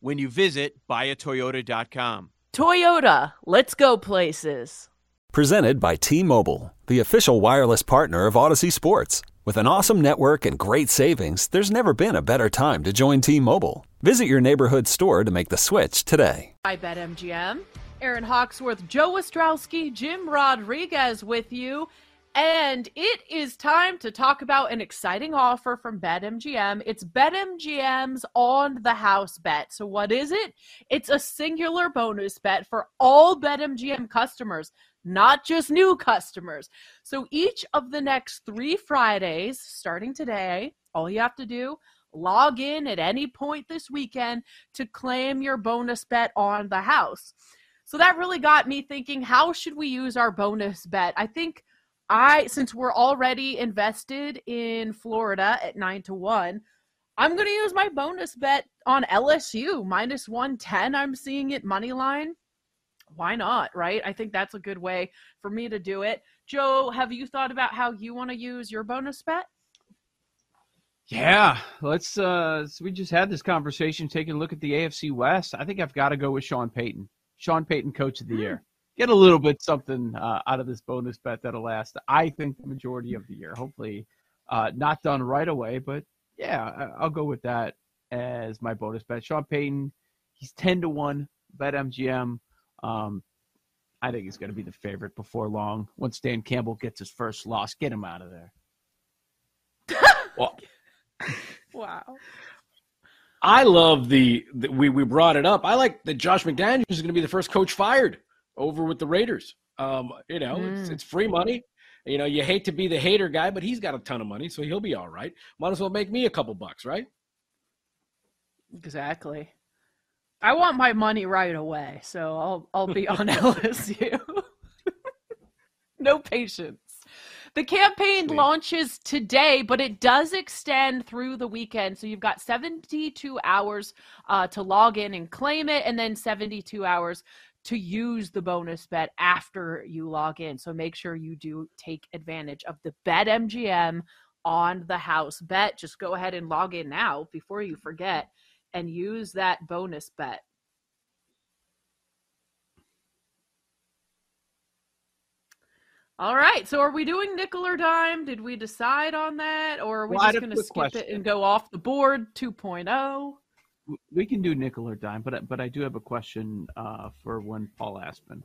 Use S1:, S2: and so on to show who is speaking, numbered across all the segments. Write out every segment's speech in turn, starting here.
S1: when you visit buyatoyota.com.
S2: Toyota, let's go places.
S3: Presented by T Mobile, the official wireless partner of Audacy Sports. With an awesome network and great savings, there's never been a better time to join T Mobile. Visit your neighborhood store to make the switch today.
S2: I bet MGM. Aaron Hawksworth, Joe Ostrowski, Jim Rodriguez with you. And it is time to talk about an exciting offer from BetMGM. It's BetMGM's on the house bet. So, what is it? It's a singular bonus bet for all BetMGM customers not just new customers. So each of the next three Fridays, starting today, all you have to do, log in at any point this weekend to claim your bonus bet on the house. So that really got me thinking how should we use our bonus bet? I think I since we're already invested in Florida at 9 to 1, I'm going to use my bonus bet on LSU minus 110. I'm seeing it money line why not, right? I think that's a good way for me to do it. Joe, have you thought about how you want to use your bonus bet?
S4: Yeah, let's. uh so We just had this conversation, taking a look at the AFC West. I think I've got to go with Sean Payton. Sean Payton, Coach of the Year. Get a little bit something uh, out of this bonus bet that'll last. I think the majority of the year. Hopefully, uh, not done right away, but yeah, I'll go with that as my bonus bet. Sean Payton, he's ten to one. Bet MGM. Um, I think he's going to be the favorite before long. Once Dan Campbell gets his first loss, get him out of there.
S2: well, wow.
S5: I love the, the, we we brought it up. I like that Josh McDaniels is going to be the first coach fired over with the Raiders. Um, you know, mm. it's, it's free money. You know, you hate to be the hater guy, but he's got a ton of money, so he'll be all right. Might as well make me a couple bucks, right?
S2: Exactly. I want my money right away, so I'll I'll be on LSU. no patience. The campaign launches today, but it does extend through the weekend. So you've got 72 hours uh, to log in and claim it, and then 72 hours to use the bonus bet after you log in. So make sure you do take advantage of the Bet MGM on the house bet. Just go ahead and log in now before you forget and use that bonus bet. All right. So are we doing nickel or dime? Did we decide on that? Or are we well, just going to skip question. it and go off the board 2.0?
S4: We can do nickel or dime, but but I do have a question uh, for one Paul Aspen.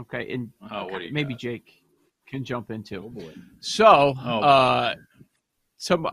S4: Okay, and oh, maybe got? Jake can jump into. Oh. So, oh, uh, so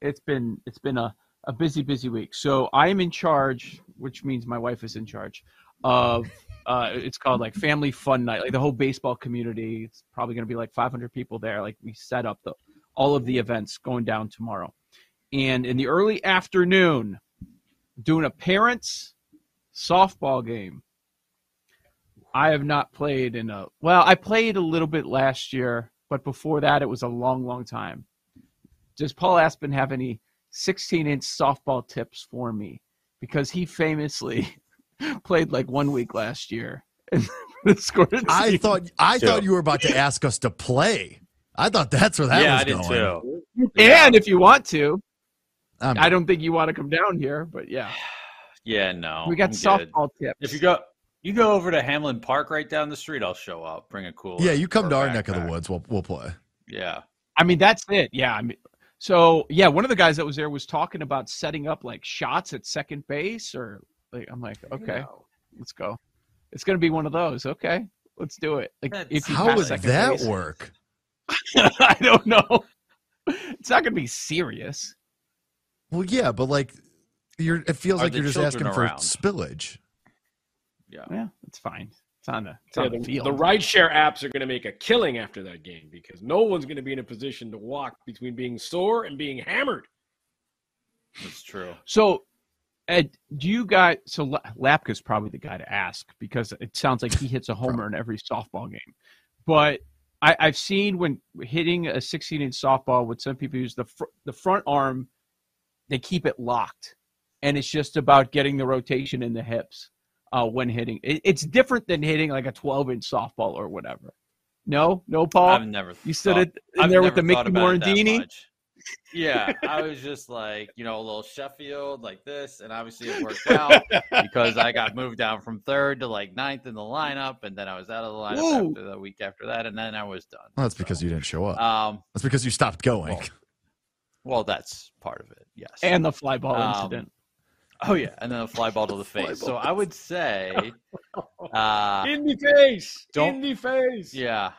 S4: it's been it's been a a busy, busy week. So I am in charge, which means my wife is in charge of. Uh, it's called like Family Fun Night. Like the whole baseball community. It's probably going to be like 500 people there. Like we set up the all of the events going down tomorrow, and in the early afternoon, doing a parents softball game. I have not played in a well. I played a little bit last year, but before that, it was a long, long time. Does Paul Aspen have any 16 inch softball tips for me because he famously played like one week last year and
S6: scored. I thought I thought you were about to ask us to play. I thought that's where that
S5: yeah,
S6: was
S5: I did
S6: going.
S5: Too.
S4: And if you want to, um, I don't think you want to come down here, but yeah.
S5: Yeah, no.
S4: We got I'm softball good. tips.
S5: If you go you go over to Hamlin Park right down the street, I'll show up. Bring a cool.
S6: Yeah, you come to our neck of the woods. We'll we'll play.
S5: Yeah.
S4: I mean, that's it. Yeah. I mean, so yeah, one of the guys that was there was talking about setting up like shots at second base, or like I'm like, okay. let's go. It's going to be one of those. Okay, let's do it.
S6: Like, if how would that place, work?
S4: I don't know. It's not going to be serious.
S6: Well, yeah, but like, you're. It feels Are like you're just asking around? for spillage.
S4: Yeah, yeah, it's fine. It's on the, it's on
S5: the,
S4: the field.
S5: The rideshare apps are going to make a killing after that game because no one's going to be in a position to walk between being sore and being hammered.
S7: That's true.
S4: So, Ed, do you guys? So Lapka's probably the guy to ask because it sounds like he hits a homer in every softball game. But I, have seen when hitting a 16 inch softball, what some people use the fr- the front arm, they keep it locked, and it's just about getting the rotation in the hips uh, when hitting. It, it's different than hitting like a 12 inch softball or whatever. No, no, Paul.
S7: I've never.
S4: You stood it in I've there with the Mickey Morandini.
S7: Yeah, I was just like, you know, a little Sheffield like this, and obviously it worked out because I got moved down from third to like ninth in the lineup, and then I was out of the lineup after the week after that, and then I was done.
S6: Well, that's so, because you didn't show up. Um, that's because you stopped going.
S7: Well, well, that's part of it, yes.
S4: And the fly ball um, incident.
S7: Oh yeah, and then a fly ball to the face. So I would say, uh,
S5: in the face, in the face.
S7: Yeah,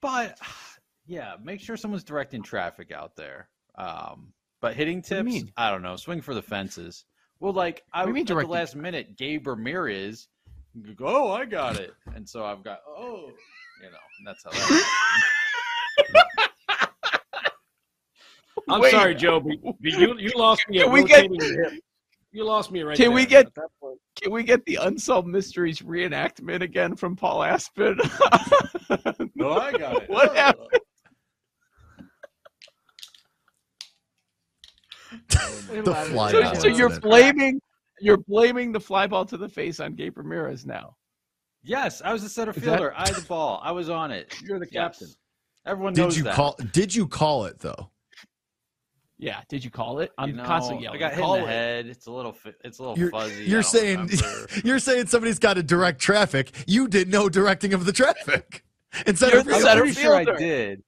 S7: but yeah, make sure someone's directing traffic out there. Um, but hitting tips, do I don't know. Swing for the fences. Well, like I mean, at the last minute, Gabe Ramirez, go, oh, I got it, and so I've got oh, you know, that's how. That
S5: I'm Wait. sorry, Joe, but you you lost me. Can we get? You lost me right.
S4: Can
S5: there,
S4: we get? Can we get the unsolved mysteries reenactment again from Paul Aspen?
S7: no, I got it.
S4: What happened?
S6: the fly
S4: so, so you're blaming you're blaming the fly ball to the face on Gabe Ramirez now.
S7: Yes, I was the center fielder. That... I had the ball. I was on it.
S5: You're the captain. Yes.
S7: Everyone knows did
S6: you
S7: that.
S6: call? Did you call it though?
S4: Yeah, did you call it? I'm
S7: you know,
S4: constantly yelling.
S7: I got hit
S4: call
S7: in the it. head. It's a little, it's a little
S6: you're,
S7: fuzzy.
S6: You're saying, you're saying somebody's got to direct traffic. You did no directing of the traffic. Instead
S7: of I'm pretty sure I did.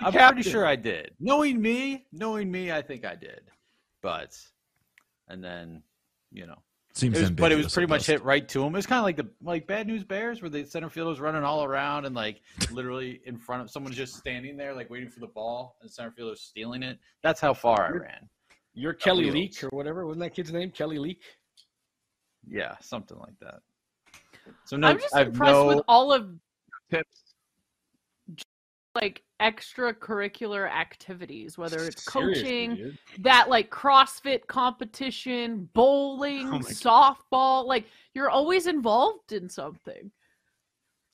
S7: I'm captain. pretty sure I did. Knowing me, knowing me, I think I did. But, and then, you know,
S6: Seems
S7: it was, but it was pretty much hit right to him. It was kind of like the like Bad News Bears, where the center fielder was running all around and like literally in front of someone's just standing there, like waiting for the ball, and the center fielder stealing it. That's how far I ran.
S5: You're Kelly Leak or whatever. Wasn't that kid's name Kelly Leak?
S7: Yeah, something like that.
S2: So no, I'm just I've impressed no... with all of tips like extracurricular activities, whether it's coaching, that like CrossFit competition, bowling, oh softball. Like you're always involved in something.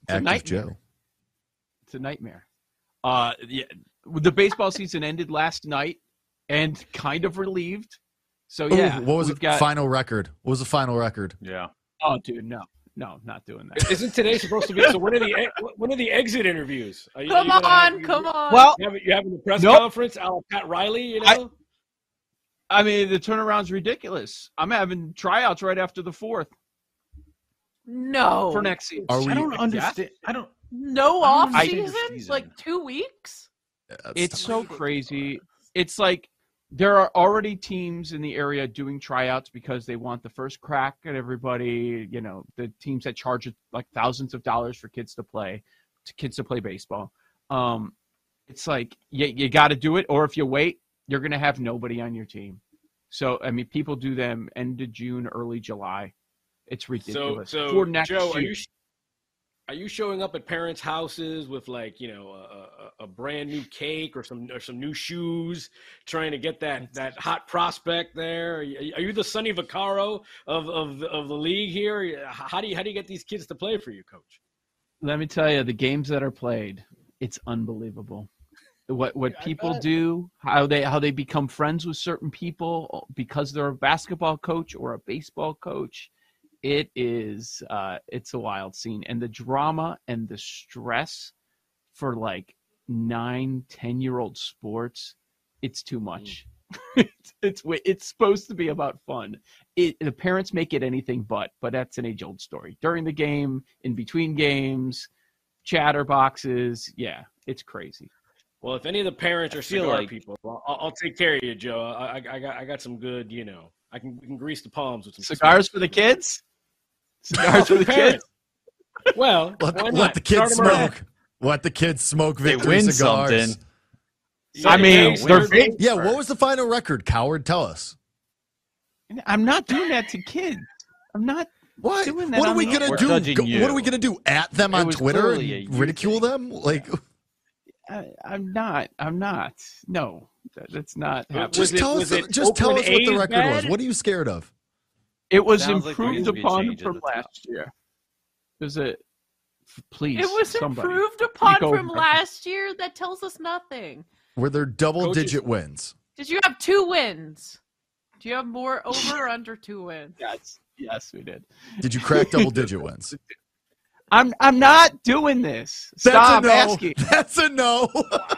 S6: It's Active a nightmare. Joe.
S4: It's a nightmare. Uh, yeah, the baseball season ended last night, and kind of relieved. So yeah,
S6: Ooh, what was the got... final record? What was the final record?
S7: Yeah.
S4: Oh, dude, no. No, not doing that.
S5: Isn't today supposed to be? So when are the when are the exit interviews?
S2: Are you, come on, have, come on.
S4: Well,
S5: you having, you having a press nope. conference? Al Pat Riley, you know.
S4: I, I mean, the turnaround's ridiculous. I'm having tryouts right after the fourth.
S2: No,
S4: for next season.
S7: Are we, I don't understand. I don't.
S2: No off season, like two weeks.
S4: Yeah, it's so crazy. It's like there are already teams in the area doing tryouts because they want the first crack at everybody. You know, the teams that charge like thousands of dollars for kids to play, to kids to play baseball. Um, it's like you, you got to do it, or if you wait, you're going to have nobody on your team. So I mean, people do them end of June, early July. It's ridiculous.
S5: So, so For next Joe, year. are you are you showing up at parents' houses with like you know a, a, a, brand new cake or some or some new shoes, trying to get that that hot prospect there? Are you, are you the Sonny Vaccaro of, of of the league here? How do you how do you get these kids to play for you, coach?
S4: Let me tell you, the games that are played, it's unbelievable. What what people do, how they how they become friends with certain people uh, because they're a basketball coach or a baseball coach it is uh it's a wild scene and the drama and the stress for like nine ten year old sports it's too much mm. it's, it's it's supposed to be about fun it the parents make it anything but but that's an age old story during the game in between games chatter boxes yeah it's crazy
S5: well, if any of the parents are cigar like... people, I'll, I'll, take care of you, Joe. I, I, I, got I got some good, you know, I can we can grease the palms with some
S4: cigars, cigars. for the kids. Cigars for the kids.
S5: Well,
S6: let, let the kids smoke. Let the kids smoke victory
S7: they
S6: cigars.
S7: Something.
S4: I mean, they're
S6: yeah. What was the final record, Coward? Tell us.
S4: I'm not doing that to kids. I'm not
S6: what?
S4: doing that.
S6: What are we gonna do?
S7: Go,
S6: what are we gonna do? At them on Twitter and ridicule
S7: thing.
S6: them? Like,
S4: I, am not. I'm not. No, that, that's not.
S6: Uh, happening. Just tell us. Just tell us what the record bad? was. What are you scared of?
S4: It was Sounds improved like upon from last year. Was it? Please.
S2: It was
S4: somebody.
S2: improved upon from last year. That tells us nothing.
S6: Were there double-digit wins?
S2: Did you have two wins? Do you have more over or under two wins?
S4: Yes, yes, we did.
S6: Did you crack double-digit wins?
S4: I'm I'm not doing this. Stop
S6: That's
S4: no. asking.
S6: That's a no.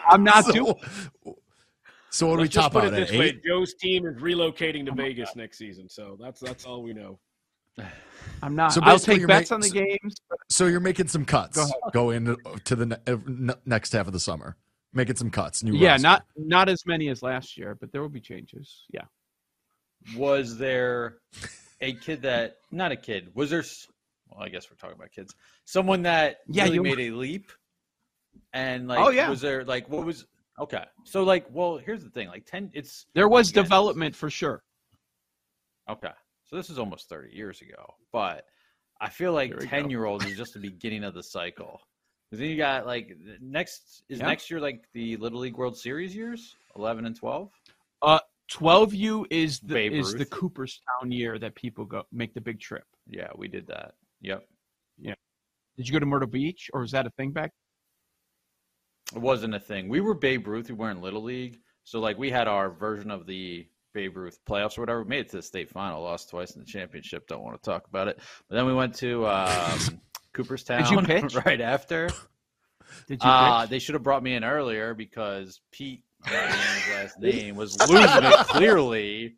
S4: I'm not so, doing.
S6: So what do we top
S5: put
S6: out
S5: it this
S6: at?
S5: Way. Joe's team is relocating to Vegas next season, so that's that's all we know.
S4: I'm not. So I'll take bets on the games.
S6: So you're making some cuts. Go, Go into to the ne- uh, next half of the summer, making some cuts. New
S4: yeah,
S6: roster.
S4: not not as many as last year, but there will be changes. Yeah.
S7: Was there a kid that not a kid? Was there? Well, I guess we're talking about kids. Someone that
S4: yeah,
S7: really
S4: you
S7: made a leap, and like,
S4: oh yeah,
S7: was there like what was okay? So like, well, here's the thing. Like ten, it's
S4: there was development for sure.
S7: Okay, so this is almost 30 years ago, but I feel like 10 year olds is just the beginning of the cycle. Because then you got like next is yeah. next year like the Little League World Series years, 11 and 12.
S4: Uh, 12U is the Babe is Ruth. the Cooperstown year that people go make the big trip.
S7: Yeah, we did that. Yep.
S4: Yeah. Did you go to Myrtle Beach or was that a thing back?
S7: It wasn't a thing. We were Babe Ruth. We weren't Little League, so like we had our version of the Babe Ruth playoffs or whatever. We made it to the state final, lost twice in the championship. Don't want to talk about it. But then we went to um, Cooperstown
S4: Did you pitch?
S7: right after.
S4: Did you
S7: uh, They should have brought me in earlier because Pete, his last name, was losing it clearly.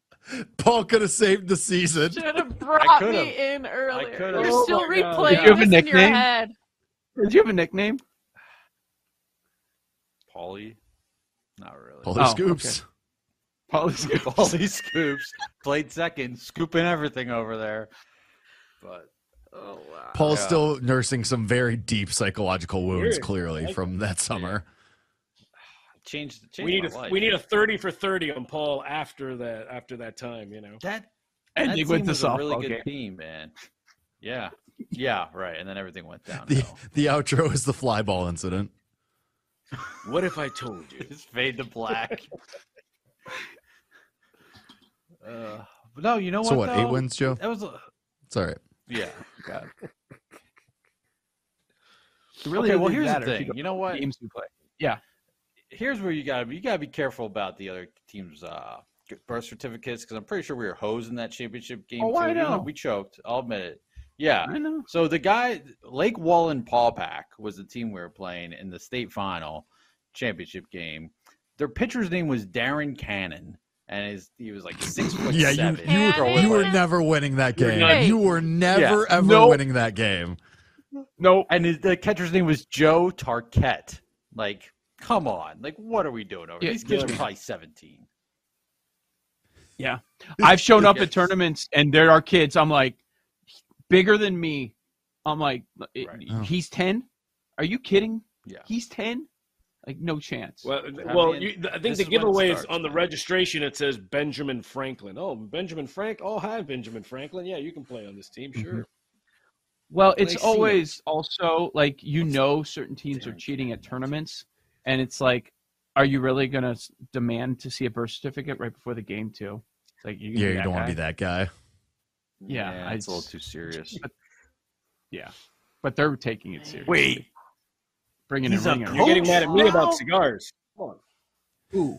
S6: Paul could have saved the season.
S2: Should have brought me in earlier. You're oh still replaying
S4: you
S2: this in your head.
S4: Did you have a nickname?
S7: Paulie. Not really.
S6: Paulie oh, Scoops.
S7: Okay. Paulie Scoops. Paulie Scoops played second, scooping everything over there. But oh wow.
S6: Paul's yeah. still nursing some very deep psychological wounds, clearly from that summer.
S7: Changed, changed
S5: we need
S7: a
S5: we need a thirty for thirty on Paul after that after that time. You know
S7: that
S4: and
S7: that
S4: he
S7: went
S4: to
S7: a really
S4: game.
S7: good team, man. Yeah, yeah, right. And then everything went down.
S6: The the outro is the fly ball incident.
S5: What if I told you?
S7: Just fade to black. Uh, but no, you know what?
S6: So
S7: what?
S6: Eight wins, Joe.
S7: That was. A,
S6: it's all right.
S7: Yeah. God.
S4: really
S7: okay. Well, here's the thing. You, you know what?
S4: Games we play. Yeah.
S7: Here's where you gotta be. You gotta be careful about the other teams' uh, birth certificates because I'm pretty sure we were hosing that championship game.
S4: Oh,
S7: too.
S4: I know.
S7: We choked. I'll admit it. Yeah,
S4: I know.
S7: So the guy Lake Wallenpaupack was the team we were playing in the state final championship game. Their pitcher's name was Darren Cannon and his, he was like six foot
S6: yeah,
S7: seven.
S6: you you, you were never winning that game. You were never yeah. ever nope. winning that game.
S7: Nope. And his, the catcher's name was Joe Tarquette. Like, come on. Like, what are we doing over? Yeah, These kids yeah. are probably seventeen.
S4: Yeah, I've shown up at tournaments and there are kids. I'm like, bigger than me. I'm like, right. he's ten. Are you kidding?
S7: Yeah,
S4: he's ten. Like no chance.
S5: Well, well, you, I think the giveaway is on the registration. It says Benjamin Franklin. Oh, Benjamin Frank. Oh, hi, Benjamin Franklin. Yeah, you can play on this team, sure. Mm-hmm.
S4: Well, it's always it. also like you know certain teams are cheating at tournaments, and it's like, are you really going to demand to see a birth certificate right before the game too? It's like you
S6: yeah, you don't want to be that guy.
S4: Yeah,
S7: yeah it's a little too serious.
S4: But, yeah, but they're taking it seriously.
S5: Wait,
S4: bringing He's
S5: it. You're getting mad at me about cigars. Come on.
S4: Who?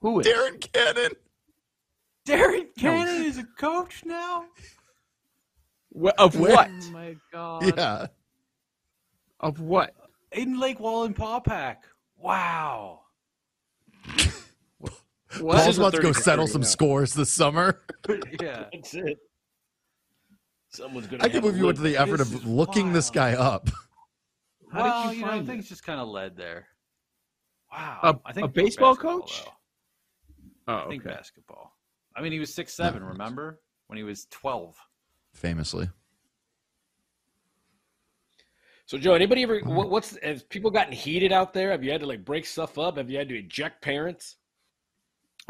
S4: Who is?
S6: Darren Cannon.
S7: Darren Cannon is a coach now.
S4: Of what?
S2: Oh my god.
S6: Yeah.
S4: Of what?
S7: In Lake Wallenpaupack. Wow.
S6: what? Paul's about to go settle some now. scores this summer.
S7: yeah,
S5: that's it. Someone's gonna.
S6: I can't believe you went to the effort of looking wild. this guy up.
S7: How well, did you, you know, I think it's just kind of led there. Wow.
S4: A,
S7: I think
S4: a baseball coach?
S7: Though. Oh, I think okay. basketball. I mean, he was six seven. remember when he was twelve?
S6: Famously.
S5: So, Joe, anybody ever? Hmm. What, what's has people gotten heated out there? Have you had to like break stuff up? Have you had to eject parents?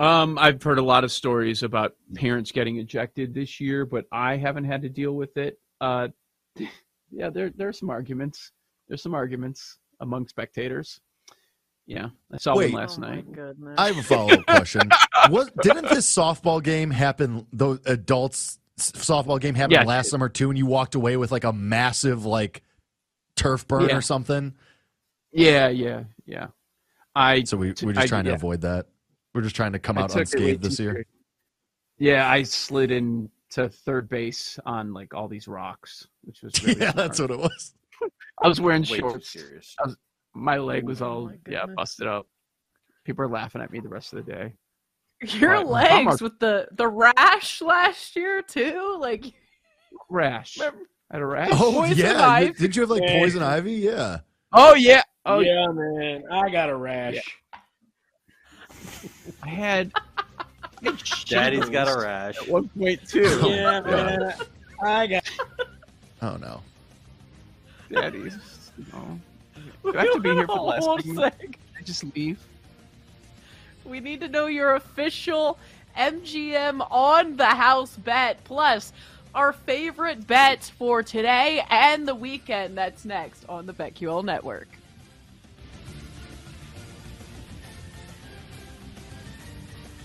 S4: Um, I've heard a lot of stories about parents getting ejected this year, but I haven't had to deal with it. Uh, yeah, there there's some arguments. There's some arguments among spectators. Yeah, I saw Wait, one last oh night.
S6: I have a follow up question. what didn't this softball game happen? The adults softball game happened yeah, last summer too, and you walked away with like a massive like turf burn yeah. or something.
S4: Yeah, yeah, yeah. I
S6: so we we're just I, trying to avoid that. We're just trying to come out unscathed this year.
S4: Yeah, I slid into third base on like all these rocks, which was really
S6: yeah, smart. that's what it was.
S4: I was wearing shorts. Was, my leg was oh all oh yeah busted up. People are laughing at me the rest of the day.
S2: Your but legs with the the rash last year too, like
S4: rash. Remember? I had a rash.
S6: Oh poison yeah, ivy. did you have like poison ivy? Yeah.
S4: Oh yeah.
S5: Oh yeah, man. I got a rash.
S4: Yeah. I had.
S7: Daddy's got a rash.
S4: At one point two.
S5: yeah, man. I got.
S6: Oh no.
S4: Daddy's. No. Do I have to be here for the last thing? I just leave.
S2: We need to know your official MGM on the house bet. Plus, our favorite bets for today and the weekend. That's next on the BetQL Network.